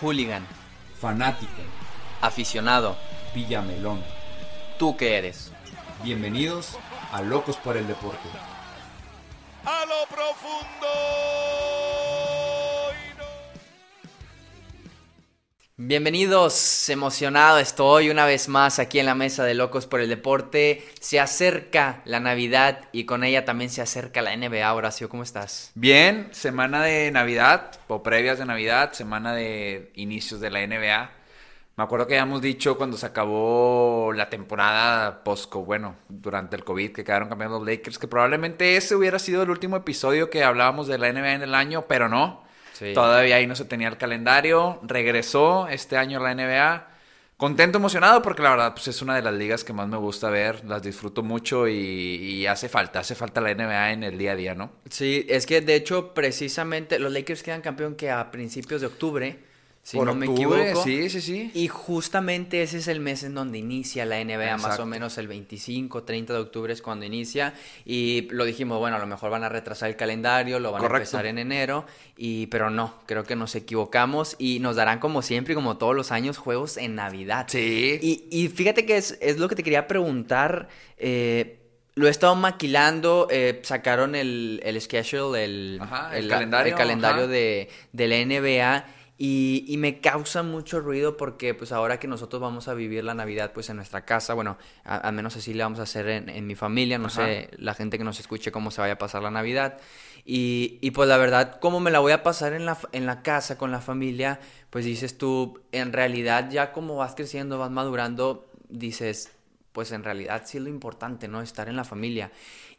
Hooligan. Fanático. Aficionado. Villamelón. ¿Tú qué eres? Bienvenidos a Locos por el Deporte. A lo profundo. Bienvenidos, emocionado estoy una vez más aquí en la mesa de Locos por el Deporte. Se acerca la Navidad y con ella también se acerca la NBA. Horacio, ¿cómo estás? Bien, semana de Navidad, o previas de Navidad, semana de inicios de la NBA. Me acuerdo que habíamos dicho cuando se acabó la temporada posco, bueno, durante el COVID, que quedaron cambiando los Lakers, que probablemente ese hubiera sido el último episodio que hablábamos de la NBA en el año, pero no. Sí. Todavía ahí no se tenía el calendario. Regresó este año la NBA. Contento, emocionado, porque la verdad pues es una de las ligas que más me gusta ver. Las disfruto mucho y, y hace falta, hace falta la NBA en el día a día, ¿no? Sí, es que de hecho precisamente los Lakers quedan campeón que a principios de octubre, si Por no me octubre, equivoco. Sí, sí, sí. Y justamente ese es el mes en donde inicia la NBA, más o menos el 25, 30 de octubre es cuando inicia. Y lo dijimos, bueno, a lo mejor van a retrasar el calendario, lo van a empezar en enero, y, pero no, creo que nos equivocamos y nos darán como siempre y como todos los años juegos en Navidad. Sí. Y, y fíjate que es, es lo que te quería preguntar. eh, lo he estado maquilando. eh, sacaron el, el schedule, el, Ajá, el calendario, el calendario de, de la NBA. Y, y me causa mucho ruido porque pues ahora que nosotros vamos a vivir la Navidad pues en nuestra casa, bueno, al menos así le vamos a hacer en, en mi familia, no Ajá. sé la gente que nos escuche cómo se vaya a pasar la Navidad. Y, y pues la verdad, cómo me la voy a pasar en la, en la casa con la familia, pues dices tú, en realidad ya como vas creciendo, vas madurando, dices, pues en realidad sí es lo importante, ¿no? Estar en la familia.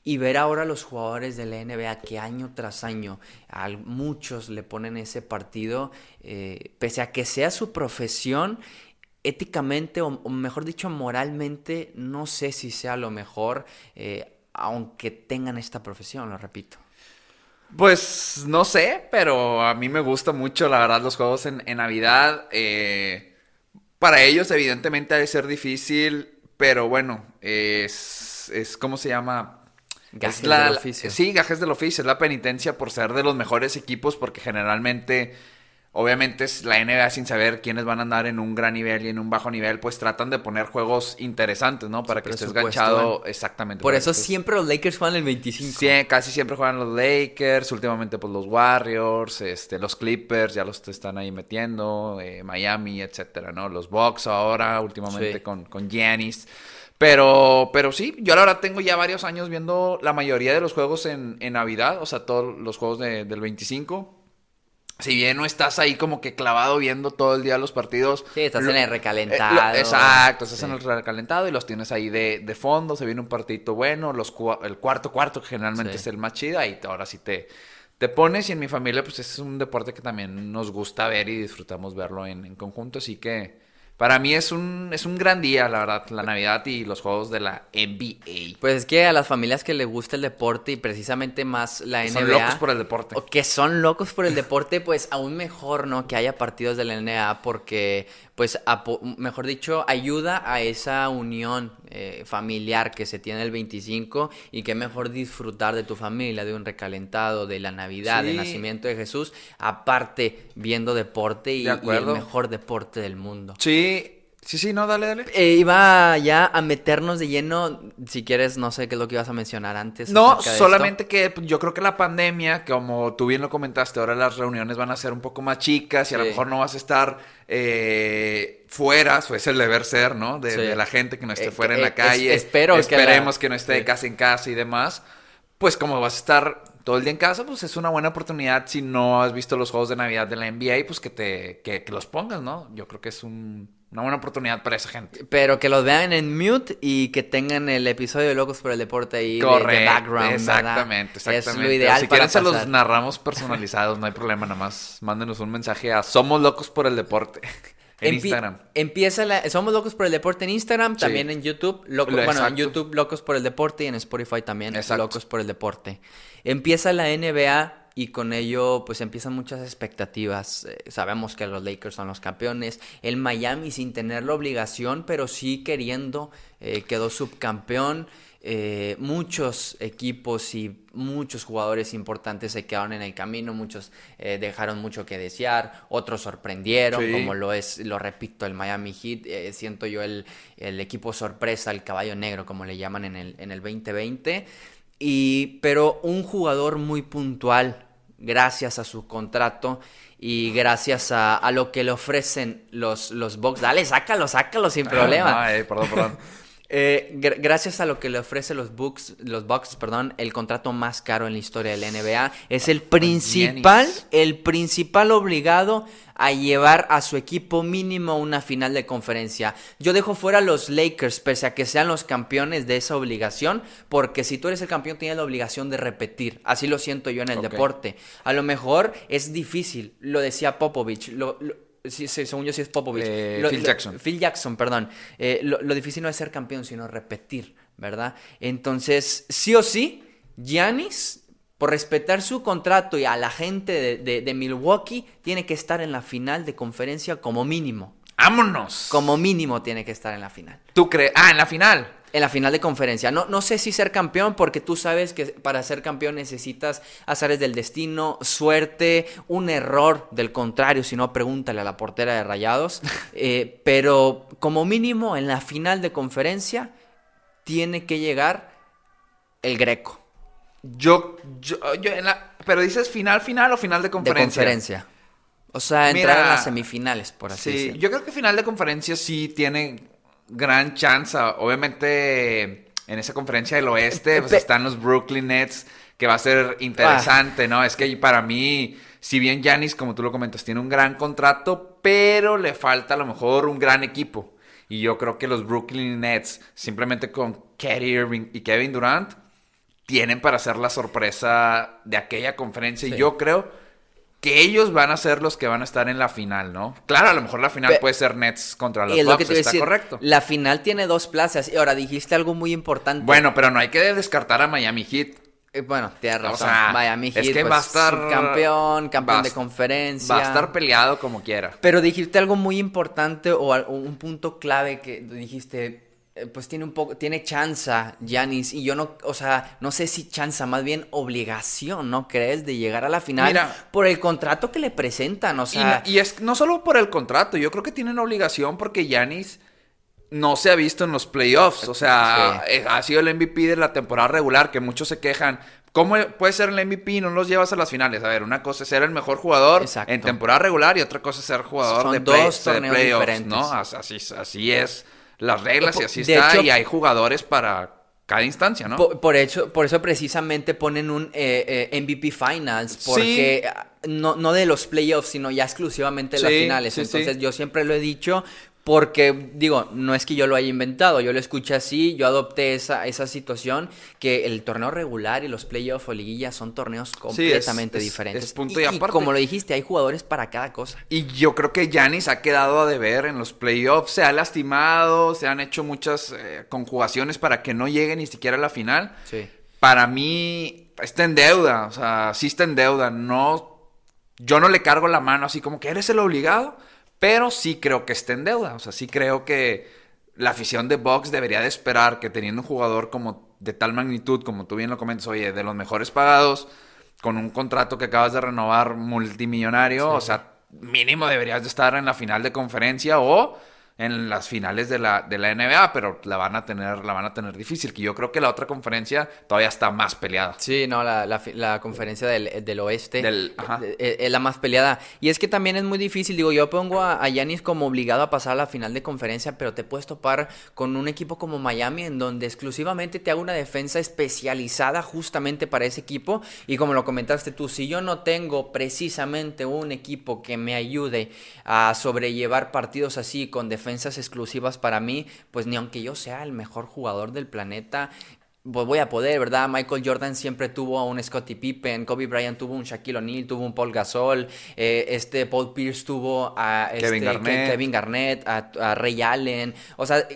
Y ver ahora los jugadores de la NBA que año tras año a muchos le ponen ese partido, eh, pese a que sea su profesión, éticamente o, mejor dicho moralmente, no sé si sea lo mejor, eh, aunque tengan esta profesión, lo repito. Pues no sé, pero a mí me gusta mucho, la verdad, los juegos en, en Navidad. eh, para ellos, evidentemente, ha de ser difícil, pero bueno, es, es ¿cómo se llama? Gajes Es la- del oficio. Sí, gajes del oficio, es la penitencia por ser de los mejores equipos, porque generalmente, obviamente, es la NBA sin saber quiénes van a andar en un gran nivel y en un bajo nivel, pues tratan de poner juegos interesantes, ¿no? Para que estés ganchado, exactamente. Por eso estés- siempre los Lakers juegan el 25. Sí, casi siempre juegan los Lakers, últimamente pues los Warriors, este, los Clippers, ya los están ahí metiendo, eh, Miami, etcétera, ¿no? Los Bucks ahora, últimamente Sí. con, con Giannis. Pero, pero sí, yo la verdad tengo ya varios años viendo la mayoría de los juegos en, en Navidad, o sea, todos los juegos de- del 25. Si bien no estás ahí como que clavado viendo todo el día los partidos. Sí, estás lo- en el eh, lo- recalentado. exacto, estás Sí. en el recalentado y los tienes ahí de, de fondo, se viene un partidito bueno, los el cuarto cuarto que generalmente Sí. es el más chido, ahí ahora sí te, te pones y en mi familia pues es un deporte que también nos gusta ver y disfrutamos verlo en, en conjunto, así que para mí es un, es un gran día, la verdad, la Navidad y los juegos de la NBA. Pues es que a las familias que les gusta el deporte y precisamente más la NBA. Son locos por el deporte. O que son locos por el deporte, pues aún mejor, ¿no? Que haya partidos de la NBA porque, pues, mejor dicho, ayuda a esa unión eh, familiar que se tiene el 25 y que mejor disfrutar de tu familia, de un recalentado, de la Navidad, del nacimiento de Jesús, aparte viendo deporte y, De y el mejor deporte del mundo. Sí, sí, sí, no, dale, dale. Eh, iba ya a meternos de lleno, si quieres, no sé qué es lo que ibas a mencionar antes. No, de esto. solamente que pues, yo creo que la pandemia, como tú bien lo comentaste, ahora las reuniones van a ser un poco más chicas y a lo mejor no vas a estar eh, fuera, o es el deber ser, ¿no? De, Sí. de la gente que no esté Eh, fuera eh, en la es- calle. espero que Esperemos la- que, no esté de sí. casa en casa y demás. Pues como vas a estar todo el día en casa, pues es una buena oportunidad si no has visto los juegos de Navidad de la NBA, pues que te que, que los pongas, ¿no? Yo creo que es un- una buena oportunidad para esa gente. Pero que los vean en mute y que tengan el episodio de Locos por el Deporte ahí de- de, Correcto, background. exactamente, exactamente. Es lo ideal si para quieren se los narramos personalizados, no hay problema, nada más mándenos un mensaje a Somos Locos por el Deporte en Empi- Instagram. Empieza la... Somos Locos por el Deporte en Instagram, Sí. también en YouTube. Loco- Lo- bueno, en. YouTube Locos por el Deporte y en Spotify también Exacto. Locos por el Deporte. Empieza la NBA y con ello pues empiezan muchas expectativas. Eh, sabemos que los Lakers son los campeones. El Miami sin tener la obligación, pero sí queriendo, eh, quedó subcampeón. eh, muchos equipos y muchos jugadores importantes se quedaron en el camino, muchos eh, dejaron mucho que desear, otros sorprendieron, Sí. como lo es, lo repito, el Miami Heat, eh, siento yo el, el equipo sorpresa, el caballo negro, como le llaman en el, en el 2020, y, pero un jugador muy puntual, gracias a su contrato y gracias a, a lo que le ofrecen los, los Bucks. Dale, sácalo, sácalo sin problema. Ah, eh, perdón, perdón. Eh, gr- gracias a lo que le ofrece los Bucks, los Bucks, perdón, el contrato más caro en la historia de la NBA, es el principal, el principal obligado a llevar a su equipo mínimo una final de conferencia. Yo dejo fuera a los Lakers, pese a que sean los campeones de esa obligación, porque si tú eres el campeón tienes la obligación de repetir. Así lo siento yo en el deporte. A lo mejor es difícil, lo decía Popovich, lo- lo- sí, sí, según yo sí es Popovich. Eh, Lo- Phil lo- Jackson. Phil Jackson, perdón. Eh, lo, lo difícil no es ser campeón, sino repetir, ¿verdad? Entonces, sí o sí, Giannis, por respetar su contrato y a la gente de, de- de Milwaukee, tiene que estar en la final de conferencia como mínimo. ¡Vámonos! Como mínimo tiene que estar en la final. ¿Tú crees? Ah, en la final. En la final de conferencia. No, no sé si ser campeón, porque tú sabes que para ser campeón necesitas azares del destino, suerte, un error del contrario, si no, pregúntale a la portera de Rayados. Eh, pero como mínimo, en la final de conferencia, tiene que llegar el Greco Yo, yo, yo en la... Pero dices final, final o final de de conferencia. conferencia. O sea, entrar Mira, en las semifinales, por así Sí, decirlo. yo creo que final de conferencia sí tiene gran chance. Obviamente, en esa conferencia del oeste pues, están los Brooklyn Nets, que va a ser interesante, ¿no? Es que para mí, si bien Giannis, como tú lo comentas, tiene un gran contrato, pero le falta a lo mejor un gran equipo. Y yo creo que los Brooklyn Nets, simplemente con Kyrie Irving y Kevin Durant, tienen para hacer la sorpresa de aquella conferencia. Sí. Y yo creo que ellos van a ser los que van a estar en la final, ¿no? Claro, a lo mejor la final puede ser Nets contra los Y es lo que Bucks, está decir. correcto. La final tiene dos plazas. Y ahora dijiste algo muy importante. Bueno, pero no hay que descartar a Miami Heat. Eh, Bueno, tienes O razón. sea, Miami es Heat, que pues, va a estar campeón, campeón va de conferencia. Va a estar peleado como quiera. Pero dijiste algo muy importante o un punto clave que dijiste, pues tiene un poco, tiene chanza, Yanis, y yo no, o sea, no sé si chanza, más bien obligación, ¿no crees? De llegar a la final Mira. por el contrato que le presentan, o sea, y es no solo por el contrato, yo creo que tienen obligación porque Yanis no se ha visto en los playoffs. O sea, Sí. eh, ha sido el MVP de la temporada regular, que muchos se quejan. ¿Cómo puede ser el MVP y no los llevas a las finales? A ver, una cosa es ser el mejor jugador Exacto. en temporada regular y otra cosa es ser jugador Son de, play- dos de torneos playoffs, diferentes. ¿no? As- Así, así es las reglas y así De está. hecho- y hay jugadores para cada instancia, ¿no? Po- Por, hecho, por eso precisamente ponen un eh, eh, MVP Finals, porque no, no de los playoffs, sino ya exclusivamente de las finales. sí. Entonces yo siempre lo he dicho porque, digo, no es que yo lo haya inventado, yo lo escuché así, yo adopté esa, esa situación, que el torneo regular y los playoffs o liguillas son torneos completamente es- diferentes. es punto y, y y aparte. como lo dijiste, hay jugadores para cada cosa. Y yo creo que Giannis ha quedado a deber en los playoffs. Se ha lastimado, se han hecho muchas eh, conjugaciones para que no llegue ni siquiera a la final. Sí. Para mí está en deuda, o sea, sí está en deuda. No, yo no le cargo la mano así como que eres el obligado, pero sí creo que está en deuda. O sea, sí creo que la afición de Box debería de esperar que teniendo un jugador como de tal magnitud, como tú bien lo comentas, oye, de los mejores pagados, con un contrato que acabas de renovar multimillonario, o sea, mínimo deberías de estar en la final de conferencia o en las finales de la, de la NBA, pero la van a tener, la van a tener difícil, que yo creo que la otra conferencia todavía está más peleada. Sí, no, la, la conferencia del, del oeste Del- ajá. eh, eh, es la más peleada. Y es que también es muy difícil, digo, yo pongo a, a Giannis como obligado a pasar a la final de conferencia, pero te puedes topar con un equipo como Miami en donde exclusivamente te haga una defensa especializada justamente para ese equipo. Y como lo comentaste tú, si yo no tengo precisamente un equipo que me ayude a sobrellevar partidos así con exclusivas para mí, pues ni aunque yo sea el mejor jugador del planeta, pues voy a poder, ¿verdad? Michael Jordan siempre tuvo a un Scottie Pippen, Kobe Bryant tuvo un Shaquille O'Neal, tuvo un Paul Gasol, eh, este Paul Pierce tuvo a este, Kevin Ke- Garnett. Kevin Garnett, a, a Ray Allen, o sea,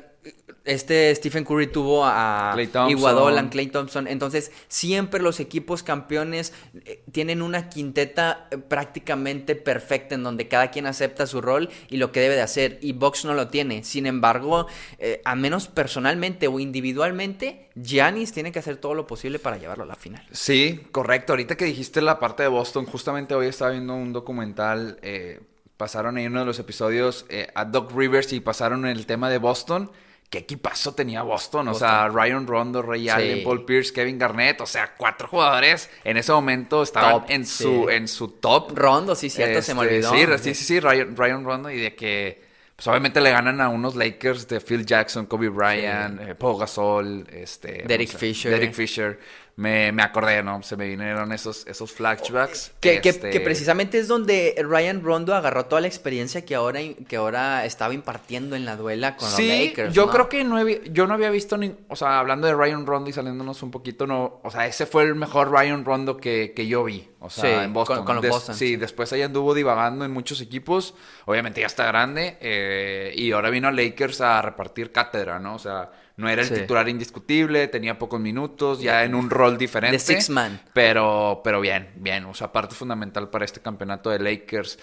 este Stephen Curry tuvo a Klay Thompson. Iguadola, Clay Thompson. Entonces, siempre los equipos campeones eh, tienen una quinteta eh, prácticamente perfecta en donde cada quien acepta su rol y lo que debe de hacer. Y Box no lo tiene. Sin embargo, eh, a menos personalmente o individualmente, Giannis tiene que hacer todo lo posible para llevarlo a la final. Sí, correcto. Ahorita que dijiste la parte de Boston, justamente hoy estaba viendo un documental. eh, pasaron ahí uno de los episodios eh, a Doc Rivers y pasaron el tema de Boston. ¿Qué equipazo tenía Boston? O sea, Ryan Rondo, Ray Sí. Allen, Paul Pierce, Kevin Garnett. O sea, cuatro jugadores en ese momento estaban Top, en, sí. su, en su top. Rondo, sí, cierto, se me Este, olvidó. Sí, sí, sí, sí, Ryan, Ryan Rondo y de que pues obviamente le ganan a unos Lakers de Phil Jackson, Kobe Bryant, eh, Paul Gasol, este, Derek ¿cómo se- Fisher. Derek Fisher. Me, me acordé, ¿no? Se me vinieron esos, esos flashbacks. Que, que- Este, que precisamente es donde Ryan Rondo agarró toda la experiencia que ahora, que ahora estaba impartiendo en la duela con Sí, los Lakers. yo ¿no? creo que no he yo no había visto ni, o sea, hablando de Ryan Rondo y saliéndonos un poquito, no, o sea, ese fue el mejor Ryan Rondo que, que yo vi, o sea, Sí, en Boston. con- con los Des- Boston, sí, sí. después ahí anduvo divagando en muchos equipos, obviamente ya está grande, eh, y ahora vino a Lakers a repartir cátedra, ¿no? O sea, no era el Sí. titular indiscutible, tenía pocos minutos, ya en un rol diferente. The six man. Pero, pero bien, bien. O sea, parte fundamental para este campeonato de Lakers.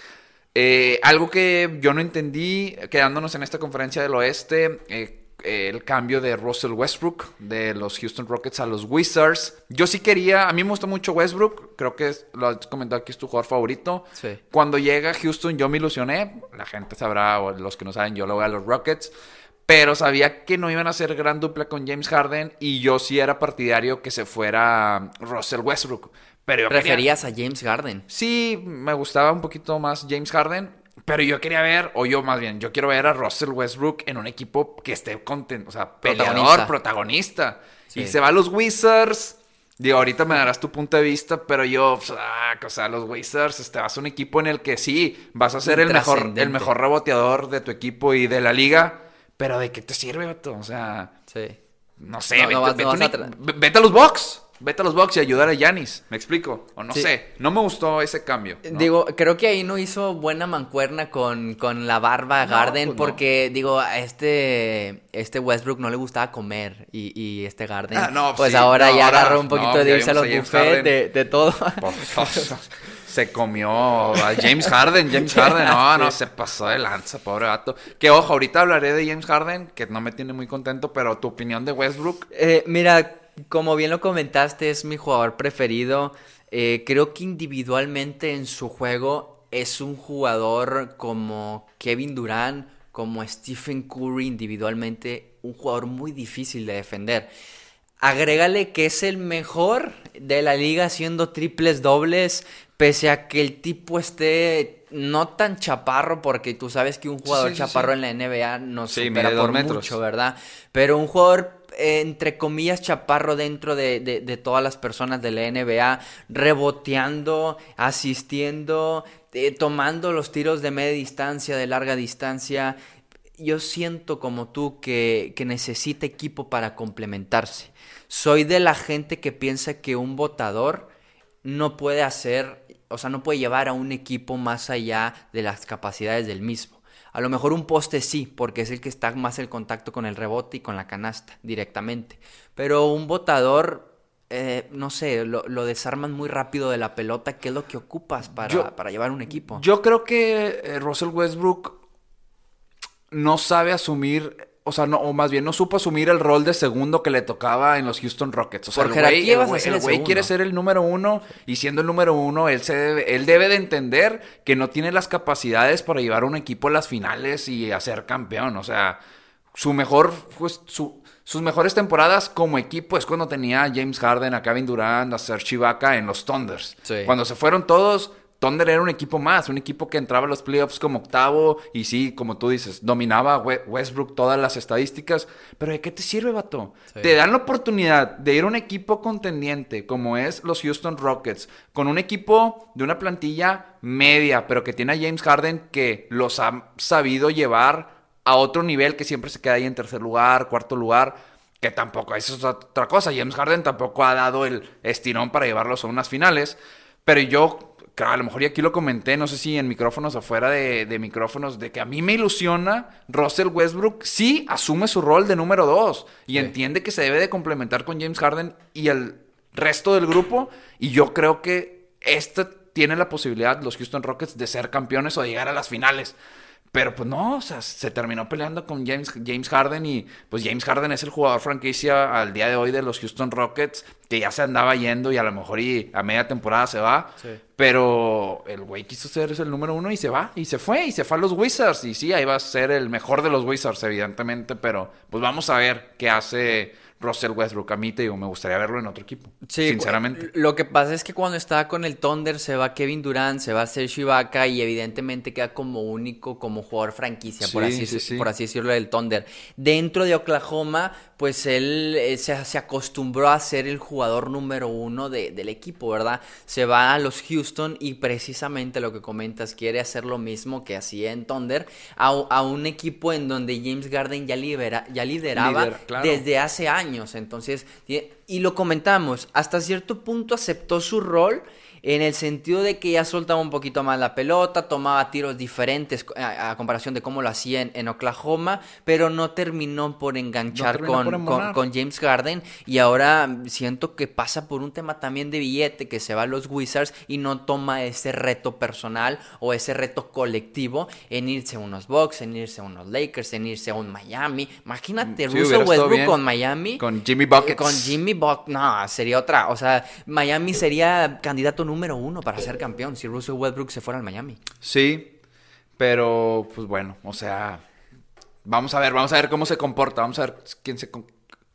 Eh, algo que yo no entendí, quedándonos en esta conferencia del oeste, eh, eh, el cambio de Russell Westbrook de los Houston Rockets a los Wizards. Yo sí quería, a mí me gusta mucho Westbrook, creo que es- lo has comentado que es tu jugador favorito. Sí. Cuando llega a Houston yo me ilusioné, la gente sabrá, o los que no saben, yo lo voy a los Rockets. Pero sabía que no iban a hacer gran dupla con James Harden y yo sí era partidario que se fuera Russell Westbrook. Pero quería- Preferías a James Garden. Sí, me gustaba un poquito más James Harden, pero yo quería ver, o yo más bien, yo quiero ver a Russell Westbrook en un equipo que esté contento, o sea, peleador, Protagonista. protagonista. Sí. Y se va a los Wizards. Digo, ahorita me darás tu punto de vista, pero yo, o sea, los Wizards, este, vas a un equipo en el que sí, vas a ser el mejor, el mejor reboteador de tu equipo y de la liga, pero ¿de qué te sirve, vato? O sea, Sí. no sé, No, vete, no vas- vete no a vas vete a los Bucks. Vete a los Bucks y ayudar a Yanis. ¿Me explico? O no Sí. sé. No me gustó ese cambio. ¿no? Digo, creo que ahí no hizo buena mancuerna con, con la barba No, Garden pues no. porque, digo, a este, este Westbrook no le gustaba comer y, y este Garden, Ah, no, pues sí, ahora ya ahora- agarró un poquito de irse a los buffets de, de todo. Se comió a James Harden, James Harden, no, no, se pasó de lanza, pobre gato. Que ojo, ahorita hablaré de James Harden, que no me tiene muy contento, pero tu opinión de Westbrook, Eh, mira, como bien lo comentaste, es mi jugador preferido. Eh, creo que individualmente en su juego es un jugador como Kevin Durant, como Stephen Curry individualmente, un jugador muy difícil de defender. Agrégale que es el mejor de la liga haciendo triples dobles, pese a que el tipo esté no tan chaparro, porque tú sabes que un jugador sí, sí, chaparro sí. en la NBA no supera por metros. mucho, ¿verdad? Pero un jugador, entre comillas, chaparro dentro de, de- todas las personas de la NBA, reboteando, asistiendo, eh, tomando los tiros de media distancia, de larga distancia. Yo siento como tú que, que necesita equipo para complementarse. Soy de la gente que piensa que un votador no puede hacer, o sea, no puede llevar a un equipo más allá de las capacidades del mismo. A lo mejor un poste sí, porque es el que está más el contacto con el rebote y con la canasta directamente. Pero un botador, eh, no sé, lo, lo desarman muy rápido de la pelota. ¿Qué es lo que ocupas para, Yo- para llevar un equipo? Yo creo que eh, Russell Westbrook no sabe asumir, o sea, no, o más bien no supo asumir el rol de segundo que le tocaba en los Houston Rockets. O sea, Por el güey- quiere ser el número uno y siendo el número uno, él, se debe, él debe de entender que no tiene las capacidades para llevar a un equipo a las finales y a ser campeón. O sea, su mejor, pues, su- sus mejores temporadas como equipo es cuando tenía a James Harden, a Kevin Durant, a Serge Ibaka en los Thunders. Sí. Cuando se fueron todos, Thunder era un equipo más, un equipo que entraba a los playoffs como octavo y sí, como tú dices, dominaba We- Westbrook todas las estadísticas. Pero ¿de qué te sirve, vato? Sí. Te dan la oportunidad de ir a un equipo contendiente como es los Houston Rockets, con un equipo de una plantilla media, pero que tiene a James Harden que los ha sabido llevar a otro nivel que siempre se queda ahí en tercer lugar, cuarto lugar. Que tampoco, eso es otra cosa. James Harden tampoco ha dado el estirón para llevarlos a unas finales. Pero yo a lo mejor y aquí lo comenté, no sé si en micrófonos o fuera de, de micrófonos, de que a mí me ilusiona Russell Westbrook sí asume su rol de número dos y entiende que se debe de complementar con James Harden y el resto del grupo. Y yo creo que este tiene la posibilidad, los Houston Rockets, de ser campeones o de llegar a las finales. Pero pues no, o sea, se terminó peleando con James, James Harden y pues James Harden es el jugador franquicia al día de hoy de los Houston Rockets que ya se andaba yendo y a lo mejor y a media temporada se va. Pero el güey quiso ser el número uno y se va, y se fue, y se fue a los Wizards. Y sí, ahí va a ser el mejor de los Wizards, evidentemente, pero pues vamos a ver qué hace Russell Westbrook. A mí te digo, me gustaría verlo en otro equipo. Sí, sinceramente. Lo que pasa es que cuando estaba con el Thunder se va Kevin Durant, se va Serge Ibaka y evidentemente queda como único, como jugador franquicia, por, Sí, así, sí, sí. por así decirlo, del Thunder. Dentro de Oklahoma, pues él eh, se, se acostumbró a ser el jugador número uno de- del equipo, ¿verdad? Se va a los Houston y precisamente lo que comentas, quiere hacer lo mismo que hacía en Thunder, a, a un equipo en donde James Garden ya, libera, ya lideraba claro. desde de hace años. Entonces, y lo comentamos, hasta cierto punto aceptó su rol en el sentido de que ya soltaba un poquito más la pelota, tomaba tiros diferentes a, a comparación de cómo lo hacía en, en Oklahoma, pero no terminó por enganchar terminó con, por con, James Garden y ahora siento que pasa por un tema también de billete, que se va a los Wizards y no toma ese reto personal o ese reto colectivo en irse a unos Bucks, en irse a unos Lakers, en irse a un Miami. Imagínate, Sí, Russell Westbrook con Miami. Con Jimmy Buckets. Eh, Con Jimmy Buck, no, sería otra. O sea, Miami sería candidato número uno para ser campeón si Russell Westbrook se fuera al Miami. Sí, pero pues bueno, o sea, vamos a ver, vamos a ver cómo se comporta, vamos a ver quién se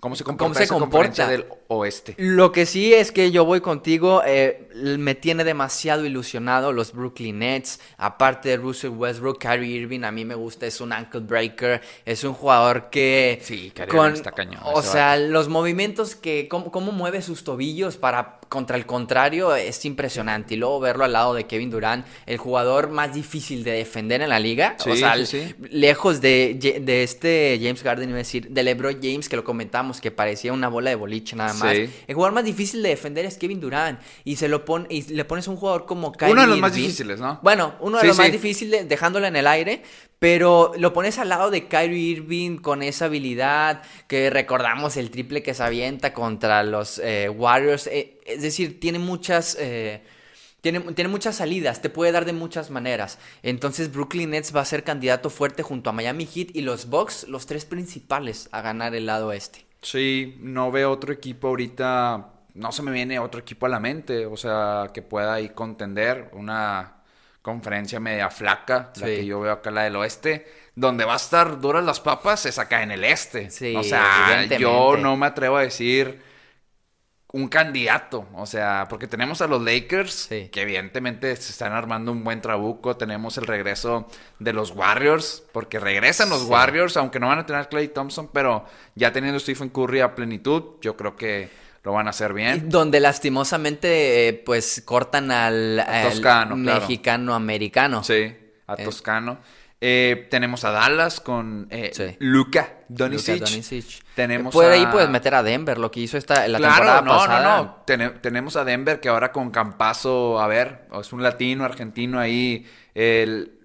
cómo se comporta se esa conferencia comporta? del oeste. Lo que sí es que yo voy contigo, eh, me tiene demasiado ilusionado los Brooklyn Nets. Aparte de Russell Westbrook, Kyrie Irving a mí me gusta, es un ankle breaker, es un jugador que... Sí, Kyrie Irving está cañón, O sea, los movimientos que, cómo, cómo mueve sus tobillos para contra el contrario es impresionante. Y luego verlo al lado de Kevin Durant, el jugador más difícil de defender en la liga. o sea, sí, sí. lejos de, de este James Garden, iba a decir, de LeBron James, que lo comentamos, que parecía una bola de boliche nada más. El jugador más difícil de defender es Kevin Durant. Y se lo pone, y le pones un jugador como Kyrie Uno de los más difíciles, ¿no? Bueno, uno de los más difíciles dejándolo en el aire. Pero lo pones al lado de Kyrie Irving con esa habilidad que recordamos el triple que se avienta contra los eh, Warriors. Eh, es decir, tiene muchas. eh, tiene, tiene muchas salidas, te puede dar de muchas maneras. Entonces Brooklyn Nets va a ser candidato fuerte junto a Miami Heat y los Bucks, los tres principales a ganar el lado este. Sí, no veo otro equipo ahorita, no se me viene otro equipo a la mente, o sea, que pueda ahí contender una conferencia media flaca, la que yo veo acá, la del oeste, donde va a estar duras las papas, es acá en el este. Sí, o sea, yo no me atrevo a decir un candidato, o sea, porque tenemos a los Lakers, Sí. que evidentemente se están armando un buen trabuco, tenemos el regreso de los Warriors, porque regresan los. Warriors, aunque no van a tener Clay Thompson, pero ya teniendo Stephen Curry a plenitud, yo creo que lo van a hacer bien. Donde lastimosamente, eh, pues cortan al, al claro. mexicano-americano. Sí, a Eh. Toscano. Eh, tenemos a Dallas con eh, Sí. Luka Doncic. Luka Doncic. Tenemos Por ahí puedes meter a Denver, lo que hizo esta la Claro, temporada no, pasada. no, no. Tene- tenemos a Denver que ahora con Campazo, a ver, es un latino, argentino ahí. El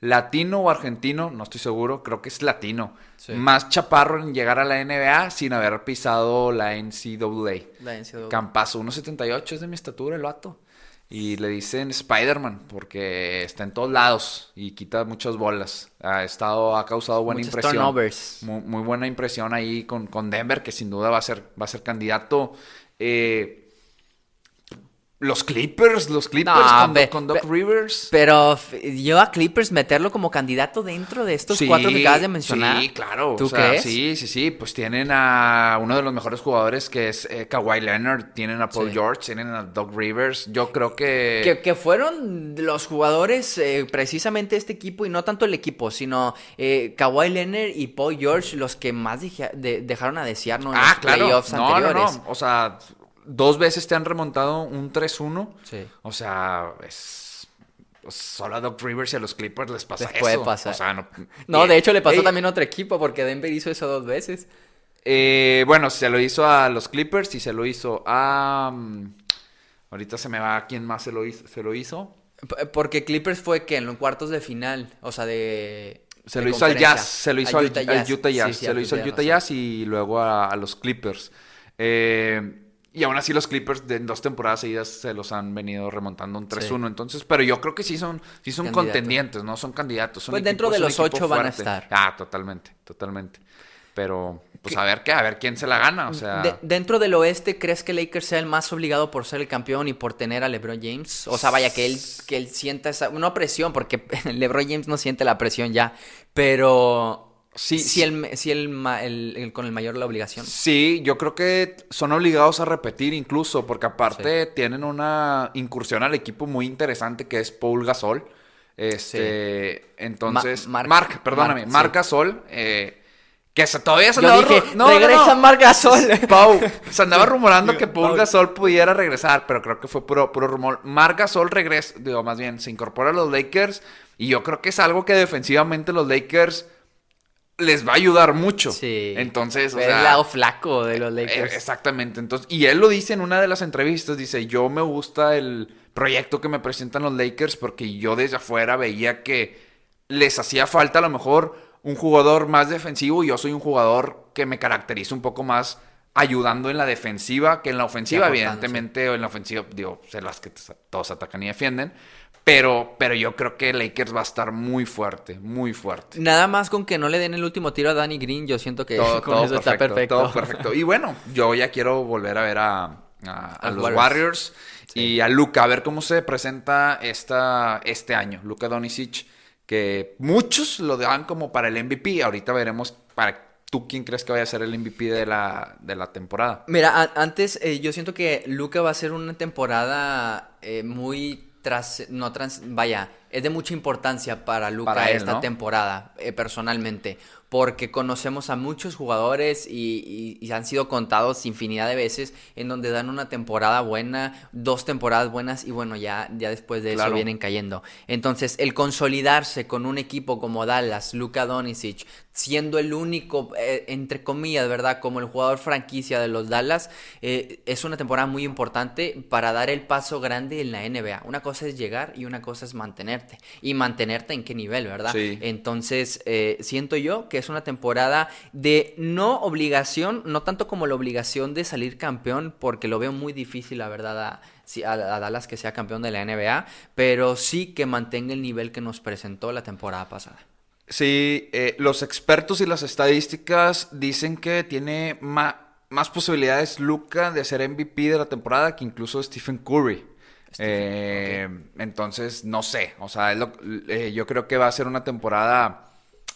latino o argentino, no estoy seguro, creo que es latino. Sí. Más chaparro en llegar a la NBA sin haber pisado la NCAA. La NCAA. Campazo, 1.78 es de mi estatura el vato. Y le dicen Spider-Man porque está en todos lados y quita muchas bolas. Ha estado, ha causado buena impresión. turnovers. Muy, muy buena impresión ahí con, con Denver, que sin duda va a ser, va a ser candidato. Eh, los Clippers, los Clippers No, con, con Doc ve- Rivers. Pero yo a Clippers meterlo como candidato dentro de estos Sí, cuatro que acabas de mencionar. Sí, claro. ¿Tú o sea, crees? Sí, sí, sí. Pues tienen a uno de los mejores jugadores que es eh, Kawhi Leonard. Tienen a Paul Sí. George, tienen a Doc Rivers. Yo creo que... Que, que fueron los jugadores, eh, precisamente este equipo, y no tanto el equipo, sino eh, Kawhi Leonard y Paul George, los que más deja- de- dejaron a desear ¿no? en Ah, los claro. playoffs No, no, anteriores. no. O sea, dos veces te han remontado un 3-1. Sí. O sea, es... pues, Solo a Doc Rivers y a los Clippers les pasa Les eso. puede pasar. O sea, no... No, Eh, de hecho le pasó eh, también a otro equipo, porque Denver hizo eso dos veces. eh, bueno, se lo hizo a los Clippers y se lo hizo a... mm, Ahorita se me va quién más se lo hizo. Se lo hizo. Porque Clippers fue que en los cuartos de final, o sea, de. Se de lo hizo al. Jazz, se lo hizo al, Utah Jazz, se lo hizo al Utah. Jazz y luego a, a los Clippers. Eh, y aún así los Clippers de en dos temporadas seguidas se los han venido remontando un 3-1. Entonces, pero yo creo que sí son, sí son contendientes, ¿no? Son candidatos. son Pues dentro de los ocho van a estar. Ah, totalmente, totalmente. Pero, pues a ver qué, a ver quién se la gana. O sea, De- dentro del oeste, ¿crees que Lakers sea el más obligado por ser el campeón y por tener a LeBron James? O sea, vaya, que él, que él sienta esa. No presión, porque LeBron James no siente la presión ya. Pero. Sí, si sí. el, si el, ma- el- el con el mayor la obligación. Sí, yo creo que son obligados a repetir incluso, porque aparte tienen una incursión al equipo muy interesante que es Paul Gasol. Este, entonces, Ma- Marc- Marc, perdóname, Marc. Gasol, eh, que se, todavía se Yo andaba dije, no, no, regresa no. Marc Gasol. Pau, se andaba rumorando que Paul Paul. Gasol pudiera regresar, pero creo que fue puro, puro rumor. Marc Gasol regresa, digo, más bien, se incorpora a los Lakers y yo creo que es algo que defensivamente los Lakers les va a ayudar mucho. Sí. Entonces, o el sea, lado flaco de los eh, Lakers. Exactamente. Entonces, y él lo dice en una de las entrevistas, dice, yo me gusta el proyecto que me presentan los Lakers porque yo desde afuera veía que les hacía falta a lo mejor un jugador más defensivo y yo soy un jugador que me caracteriza un poco más ayudando en la defensiva que en la ofensiva, evidentemente, o en la ofensiva, digo, sé las que todos atacan y defienden, pero, pero yo creo que Lakers va a estar muy fuerte, muy fuerte. Nada más con que no le den el último tiro a Danny Green, yo siento que Todo, con todo eso está perfecto, todo perfecto. Y bueno, yo ya quiero volver a ver a, a- a A los. Warriors, y a Luca, a ver cómo se presenta esta, este año. Luca Doncic, que muchos lo dan como para el MVP. Ahorita veremos para tú quién crees que vaya a ser el MVP de la, de la temporada. Mira, antes eh, yo siento que Luca va a ser una temporada eh, muy tras, no trans, vaya, es de mucha importancia para Luca Para él, esta ¿no? temporada, eh, personalmente, porque conocemos a muchos jugadores y, y- y han sido contados infinidad de veces en donde dan una temporada buena, dos temporadas buenas y bueno, ya, ya después de Claro. eso vienen cayendo. Entonces, el consolidarse con un equipo como Dallas, Luka Doncic, siendo el único, eh, entre comillas, ¿verdad? Como el jugador franquicia de los Dallas, eh, es una temporada muy importante para dar el paso grande en la NBA. Una cosa es llegar y una cosa es mantenerte. Y mantenerte en qué nivel, ¿verdad? Sí. Entonces, eh, siento yo que es una temporada de no obligación, no tanto como la obligación de salir campeón, porque lo veo muy difícil, la verdad, a, Dallas que sea campeón de la NBA, pero sí que mantenga el nivel que nos presentó la temporada pasada. Sí, eh, los expertos y las estadísticas dicen que tiene más posibilidades Luca de ser MVP de la temporada que incluso Stephen Curry. Eh, Entonces, no sé, o sea, lo- eh, yo creo que va a ser una temporada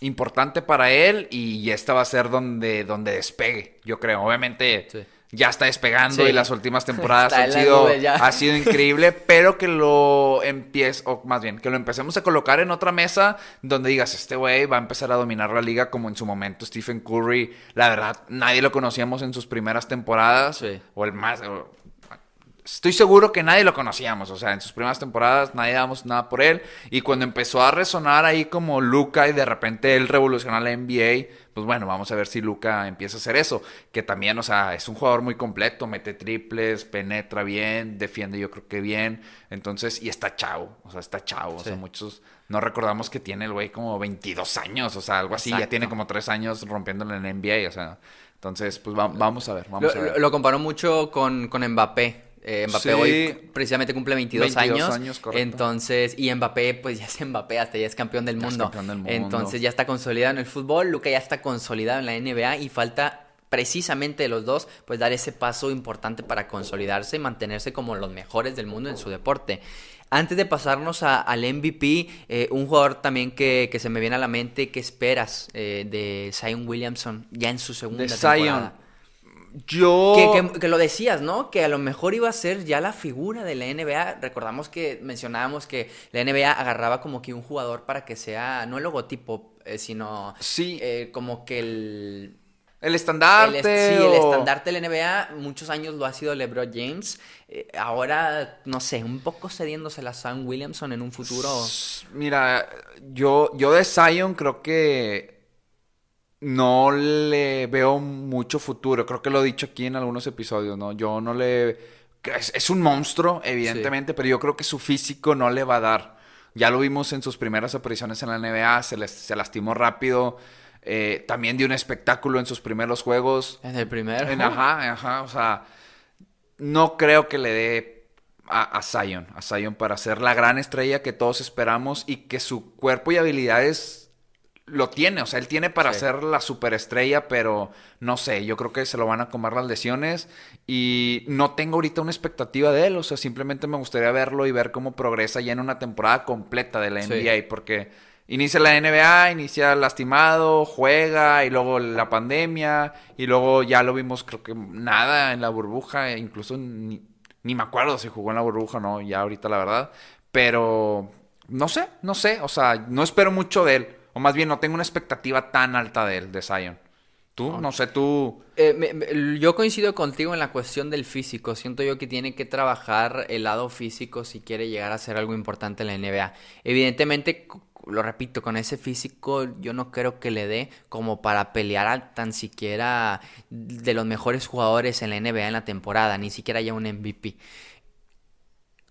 importante para él y esta va a ser donde, donde despegue, yo creo. Obviamente Sí. Ya está despegando Sí. y las últimas temporadas han sido, ha sido increíble, pero que lo empiece, o más bien, que lo empecemos a colocar en otra mesa donde digas, este güey va a empezar a dominar la liga como en su momento Stephen Curry. La verdad, nadie lo conocíamos en sus primeras temporadas, Sí. o el más... o- Estoy seguro que nadie lo conocíamos, o sea, en sus primeras temporadas nadie dábamos nada por él. Y cuando empezó a resonar ahí como Luca y de repente él revolucionó la NBA, pues bueno, vamos a ver si Luca empieza a hacer eso. Que también, o sea, es un jugador muy completo, mete triples, penetra bien, defiende yo creo que bien. Entonces, y está chavo, o sea, está chavo. O sea, muchos no recordamos que tiene el güey como 22 años, o sea, algo así. Ya tiene como 3 años rompiéndolo en la NBA, o sea. Entonces, pues va- vamos a ver, vamos Lo, a ver. lo- lo comparó mucho con, con Mbappé. Eh, Mbappé Sí. hoy precisamente cumple 22, 22 años. años, correcto. Entonces, y Mbappé, pues ya es Mbappé, hasta ya es campeón del Ya es mundo. campeón del mundo. Entonces ya está consolidado en el fútbol. Luca ya está consolidado en la NBA y falta precisamente de los dos, pues dar ese paso importante para consolidarse y mantenerse como los mejores del mundo en su deporte. Antes de pasarnos a- al MVP, eh, un jugador también que, que se me viene a la mente, ¿qué esperas eh, de Zion Williamson ya en su segunda De Zion. Yo. Que, que- que lo decías, ¿no? Que a lo mejor iba a ser ya la figura de la NBA. Recordamos que mencionábamos que la NBA agarraba como que un jugador para que sea, no el logotipo, eh, sino Sí. eh, como que el, El el estandarte. est- sí, el estandarte de la NBA, muchos años lo ha sido LeBron James. Eh, ahora, no sé, un poco cediéndose a Sam Williamson en un futuro. Mira, yo, yo de Zion creo que no le veo mucho futuro. Creo que lo he dicho aquí en algunos episodios, ¿no? Yo no le es un monstruo, evidentemente, pero yo creo que su físico no le va a dar. Ya lo vimos en sus primeras apariciones en la NBA, se, les- se lastimó rápido. eh, también dio un espectáculo en sus primeros juegos. En el primero. En- ajá, ajá, o sea, no creo que le dé a, a Zion, a Zion para ser la gran estrella que todos esperamos y que su cuerpo y habilidades lo tiene, o sea, él tiene para Sí. ser la superestrella, pero no sé, yo creo que se lo van a comer las lesiones y no tengo ahorita una expectativa de él, o sea, simplemente me gustaría verlo y ver cómo progresa ya en una temporada completa de la Sí. NBA, porque inicia la NBA, inicia lastimado, juega y luego la pandemia y luego ya lo vimos creo que nada en la burbuja, e incluso ni, ni me acuerdo si jugó en la burbuja o no, ya ahorita la verdad, pero no sé, no sé, o sea, no espero mucho de él, o más bien no tengo una expectativa tan alta de él, de Zion. Tú, no sé, tú... Eh, me- me- yo coincido contigo en la cuestión del físico. Siento yo que tiene que trabajar el lado físico si quiere llegar a ser algo importante en la NBA. Evidentemente, lo repito, con ese físico yo no creo que le dé como para pelear a tan siquiera de los mejores jugadores en la NBA en la temporada, ni siquiera ya un MVP.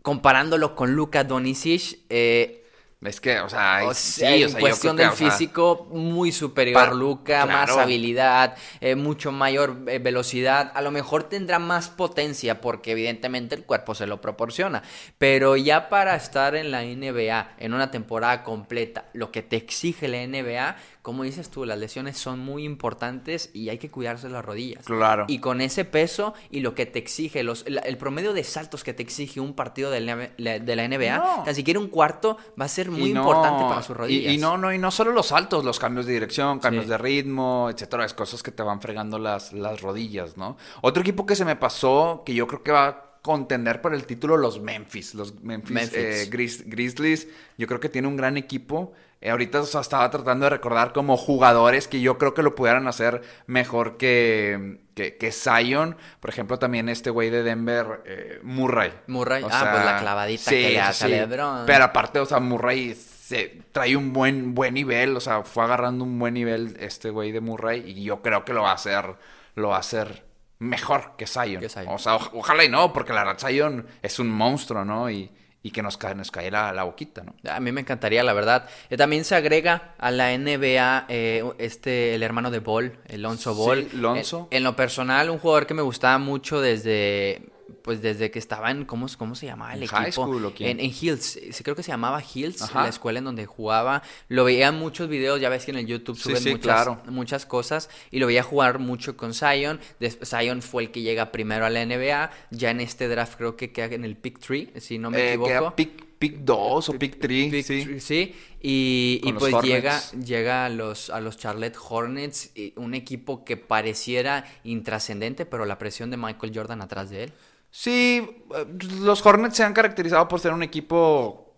Comparándolo con Luka Doncic, eh, Es que, o sea, o sí, sea, o en sea, yo cuestión del que, o sea, físico, muy superior Luca, más claro. habilidad, eh, mucho mayor eh, velocidad. A lo mejor tendrá más potencia porque evidentemente el cuerpo se lo proporciona. Pero ya para estar en la NBA, en una temporada completa, lo que te exige la NBA, como dices tú, las lesiones son muy importantes y hay que cuidarse las rodillas. Claro. Y con ese peso y lo que te exige, los, la- el promedio de saltos que te exige un partido de la, de la NBA, No. tan siquiera un cuarto va a ser muy no- importante para sus rodillas. Y, no, no, y no solo los saltos, los cambios de dirección, cambios Sí. de ritmo, etcétera, es cosas que te van fregando las, las rodillas, ¿no? Otro equipo que se me pasó, que yo creo que va contender por el título, los Memphis. Los Memphis, Memphis. eh, Grizz- Grizzlies, yo creo que tiene un gran equipo. Eh, ahorita o sea, estaba tratando de recordar como jugadores que yo creo que lo pudieran hacer mejor que, que, que Zion. Por ejemplo, también este güey de Denver, eh, Murray. Murray, O ah, sea, pues la clavadita que le hace LeBron. Pero aparte, o sea, Murray se trae un buen, buen nivel, o sea, fue agarrando un buen nivel este güey de Murray y yo creo que lo va a hacer, lo va a hacer mejor que Zion. Que Zion. O sea, oj- ojalá y no, porque la verdad Zion es un monstruo, ¿no? Y, y que nos, cae, nos cae la, la boquita, ¿no? A mí me encantaría, la verdad. Eh, también se agrega a la NBA eh, este, el hermano de Ball, Alonso Sí, Ball. Lonzo. En, en lo personal, un jugador que me gustaba mucho desde, pues desde que estaba en, ¿cómo, cómo se llamaba el ¿En equipo? high school o quién? En, en Hills, eh, sí, creo que se llamaba Hills, Ajá. la escuela en donde jugaba. Lo veía en muchos videos, ya ves que en el YouTube Sí, suben sí, muchas, claro. muchas cosas. Y lo veía jugar mucho con Zion. Des- Zion fue el que llega primero a la NBA. Ya en este draft creo que queda en el pick 3, si no me Eh, equivoco. queda pick, pick 2 o pick 3, Pick sí. three, sí. Y, y pues llega, llega a los, a los Charlotte Hornets, un equipo que pareciera intrascendente, pero la presión de Michael Jordan atrás de él. Sí, eh, los Hornets se han caracterizado por ser un equipo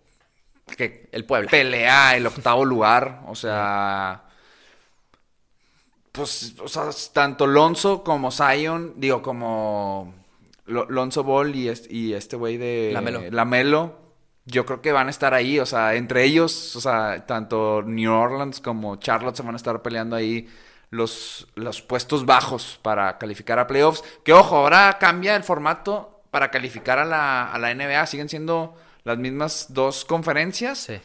que El Puebla. pelea el octavo lugar. O sea. Pues, o sea, tanto Lonzo como Zion, digo, como Lo- Lonzo Ball y, est- y este güey de Lamelo. Lamelo, yo creo que van a estar ahí. O sea, entre ellos, o sea, tanto New Orleans como Charlotte se van a estar peleando ahí los, los puestos bajos para calificar a playoffs. Que ojo, ahora cambia el formato para calificar a la, a la NBA. Siguen siendo las mismas dos conferencias. Sí.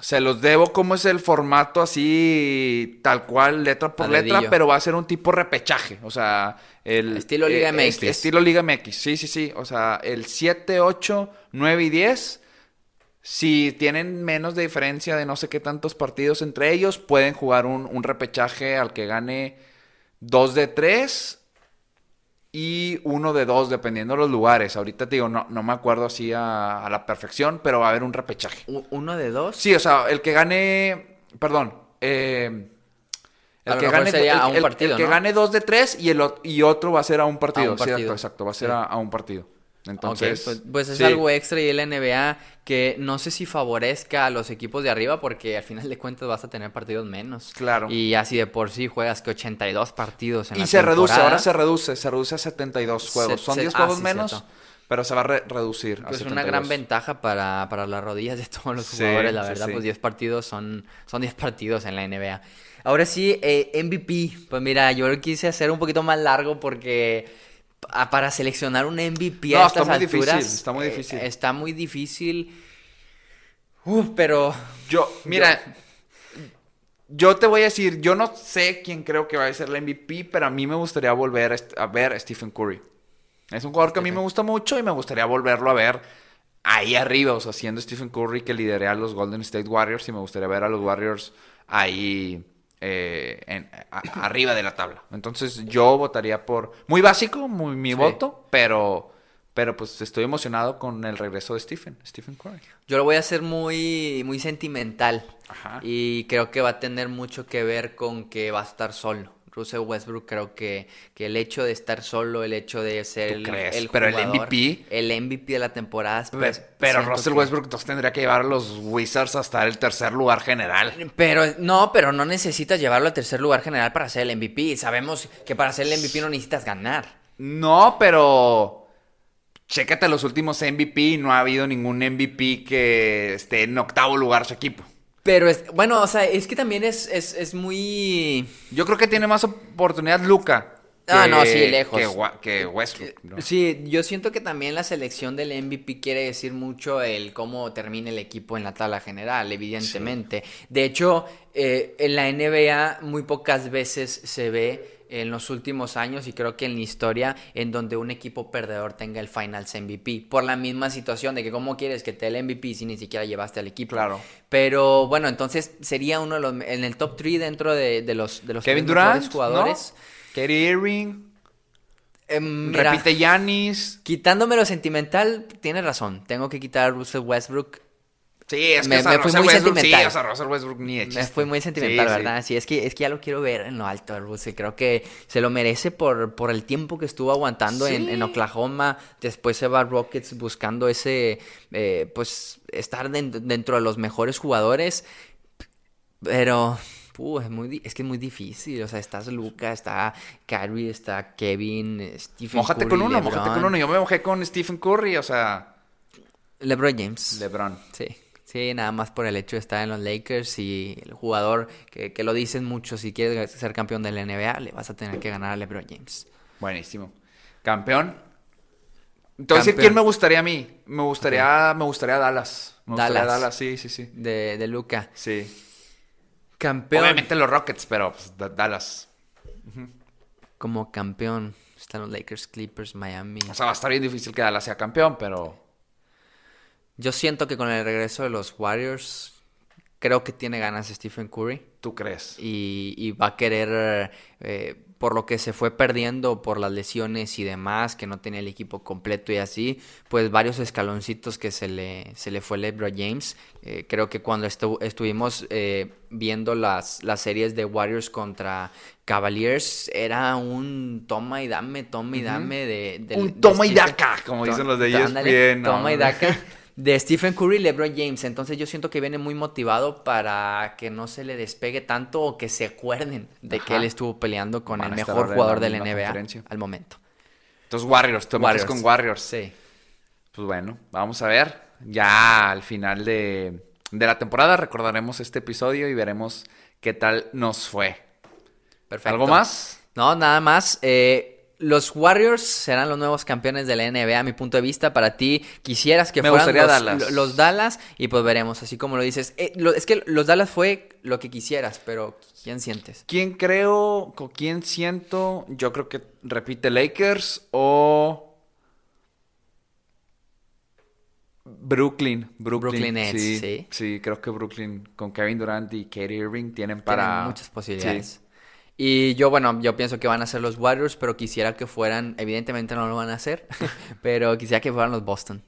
Se los debo cómo es el formato así, tal cual, letra por letra, pero va a ser un tipo repechaje. O sea, el... Estilo Liga MX. est- estilo Liga MX, sí, sí, sí. O sea, el 7, 8, 9 y 10, si tienen menos de diferencia de no sé qué tantos partidos entre ellos, pueden jugar un, un repechaje al que gane 2 de 3 y uno de 2, dependiendo de los lugares. Ahorita te digo, no, no me acuerdo así a, a la perfección, pero va a haber un repechaje. Uno de dos. Sí, o sea, el que gane. Perdón. eh, el- a un el- partido, el que ¿no? gane dos de tres y, el, y otro va a ser a un partido. A un partido. Cierto, exacto, va a ser Sí. a, a un partido. Entonces. pues, pues es sí. algo extra y la NBA que no sé si favorezca a los equipos de arriba porque al final de cuentas vas a tener partidos menos. Claro. Y así de por sí juegas que 82 partidos en Y la se reduce, ahora se reduce, se reduce a 72 juegos. Se- Son se- 10 ah, juegos sí, menos, cierto. pero se va a re- reducir. Pues una 72. gran ventaja para, para las rodillas de todos los Sí, jugadores, la sí, verdad, sí. pues 10 partidos son, son 10 partidos en la NBA. Ahora sí, eh, MVP, pues mira, yo lo quise hacer un poquito más largo porque pa- para seleccionar un MVP No, a está estas muy difícil, alturas, está muy eh, difícil. está muy difícil. Uf, pero Yo, mira, yo te voy a decir, yo no sé quién creo que va a ser la MVP, pero a mí me gustaría volver a ver a Stephen Curry. Es un jugador que a mí me gusta mucho y me gustaría volverlo a ver ahí arriba, o sea, siendo Stephen Curry que lidera a los Golden State Warriors y me gustaría ver a los Warriors ahí eh, en- a- arriba de la tabla. Entonces yo votaría por, muy básico, muy, mi Sí. voto, pero, pero pues estoy emocionado con el regreso de Stephen, Stephen Curry. yo lo voy a hacer muy, muy sentimental. Ajá. Y creo que va a tener mucho que ver con que va a estar solo. Russell Westbrook creo que, que el hecho de estar solo, el hecho de ser ¿Tú el, el Pero el MVP. el MVP de la temporada. pues, Pero Russell que- Westbrook entonces tendría que llevar a los Wizards hasta el tercer lugar general. Pero no, pero no necesitas llevarlo al tercer lugar general para ser el MVP. Sabemos que para ser el MVP no necesitas ganar. No, pero chécate los últimos MVP, no ha habido ningún MVP que esté en octavo lugar su equipo. Pero es, bueno, o sea, es que también es, es, es muy... Yo creo que tiene más oportunidad Luca. Ah, no, sí, lejos. Que, que Westbrook. ¿no? Sí, yo siento que también la selección del MVP quiere decir mucho el cómo termina el equipo en la tabla general, evidentemente. De hecho, eh, en la NBA muy pocas veces se ve en los últimos años y creo que en la historia en donde un equipo perdedor tenga el Finals MVP por la misma situación de que cómo quieres que te dé el MVP si ni siquiera llevaste al equipo. Claro. Pero bueno, entonces sería uno de los en el top 3 dentro de, de los de los Kevin Durant, jugadores. ¿no? Katie Irving, Em, mira, repite Yanis. Quitándome lo sentimental, tienes razón. Tengo que quitar a Russell Westbrook. Sí, es que Me- me fui muy Westbrook, sentimental. Sí, o sea, Russell Westbrook ni Me fue muy sentimental, Sí. ¿verdad? Sí, es que, es que ya lo quiero ver en lo alto de Russell. Creo que se lo merece por, por el tiempo que estuvo aguantando en, Sí. en Oklahoma. Después se va a Rockets buscando ese, eh, pues, estar den- dentro de los mejores jugadores. Pero, uh, es, muy, es que es muy difícil. O sea, estás Luca, está Kyrie, está Kevin, Stephen Mójate Curry, con uno, LeBron. mójate con uno. Yo me mojé con Stephen Curry, o sea, LeBron James. LeBron. Sí, sí, nada más por el hecho de estar en los Lakers y el jugador que, que lo dicen mucho, si quieres ser campeón de la NBA, le vas a tener que ganar a LeBron James. Buenísimo. Campeón. Entonces, Campeón. ¿quién me gustaría a mí? Me gustaría, me gustaría Dallas. Me gustaría Dallas. Dallas, sí, sí, sí. De, de Luca. Sí. Campeón. Obviamente los Rockets, pero pues, Da- Dallas. Como campeón. Están los Lakers, Clippers, Miami. O sea, va a estar bien difícil que Dallas sea campeón, pero Yo siento que con el regreso de los Warriors, creo que tiene ganas Stephen Curry. tú crees. y, y va a querer, eh, por lo que se fue perdiendo por las lesiones y demás, que no tenía el equipo completo y así, pues varios escaloncitos que se le, se le fue LeBron James. Eh, creo que cuando estu- estuvimos eh, viendo las, las series de Warriors contra Cavaliers, era un toma y dame, toma y dame de... de- Un de toma y daca, como dicen los de E ándale, ¿no? Toma y daca de Stephen Curry y LeBron James. Entonces yo siento que viene muy motivado para que no se le despegue tanto o que se acuerden de que él estuvo peleando con Van el mejor jugador de la NBA al momento. Entonces, Warriors, tú metes con Warriors. Sí. Pues bueno, vamos a ver. Ya al final de, de la temporada recordaremos este episodio y veremos qué tal nos fue. Perfecto. ¿Algo más? No, nada más. Eh, los Warriors serán los nuevos campeones de la NBA, a mi punto de vista. Para ti, quisieras que Me fueran los, Dallas. lo- los Dallas y pues veremos, así como lo dices. Eh, lo- es que los Dallas fue lo que quisieras, pero ¿quién sientes? ¿Quién creo, con quién siento? Yo creo que repite Lakers o Brooklyn. Brooklyn, Brooklyn Nets, sí, sí. sí. creo que Brooklyn con Kevin Durant y Katie Irving tienen Tienen para muchas posibilidades. Sí. Y yo, bueno, yo pienso que van a ser los Warriors, pero quisiera que fueran, evidentemente no lo van a hacer, pero quisiera que fueran los Boston.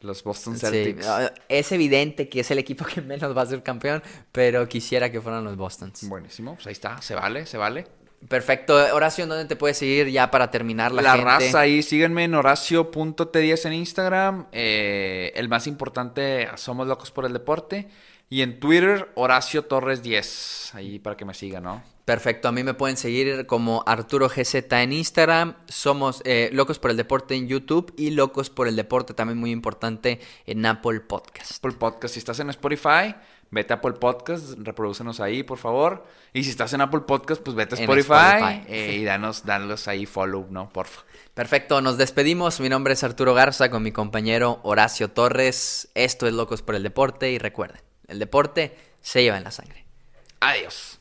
Los Boston Celtics. ah, es evidente que es el equipo que menos va a ser campeón, pero quisiera que fueran los Bostons. Buenísimo, pues ahí está, se vale, se vale. Perfecto. Horacio, ¿dónde te puedes seguir ya para terminar la, La, gente? raza ahí, síguenme en horacio.t10 en Instagram. eh, el más importante, Somos Locos por el Deporte. Y en Twitter, Horacio Torres 10. Ahí para que me sigan, ¿no? Perfecto, a mí me pueden seguir como Arturo GZ en Instagram, somos eh, Locos por el Deporte en YouTube y Locos por el Deporte también muy importante en Apple Podcast. Apple Podcast. Si estás en Spotify, vete a Apple Podcast, reprodúcenos ahí, por favor. Y si estás en Apple Podcast, pues vete a Spotify, Spotify. eh, y danos, danos ahí follow, ¿no? Porfa. Perfecto, nos despedimos. Mi nombre es Arturo Garza con mi compañero Horacio Torres. Esto es Locos por el Deporte y recuerden, el deporte se lleva en la sangre. Adiós.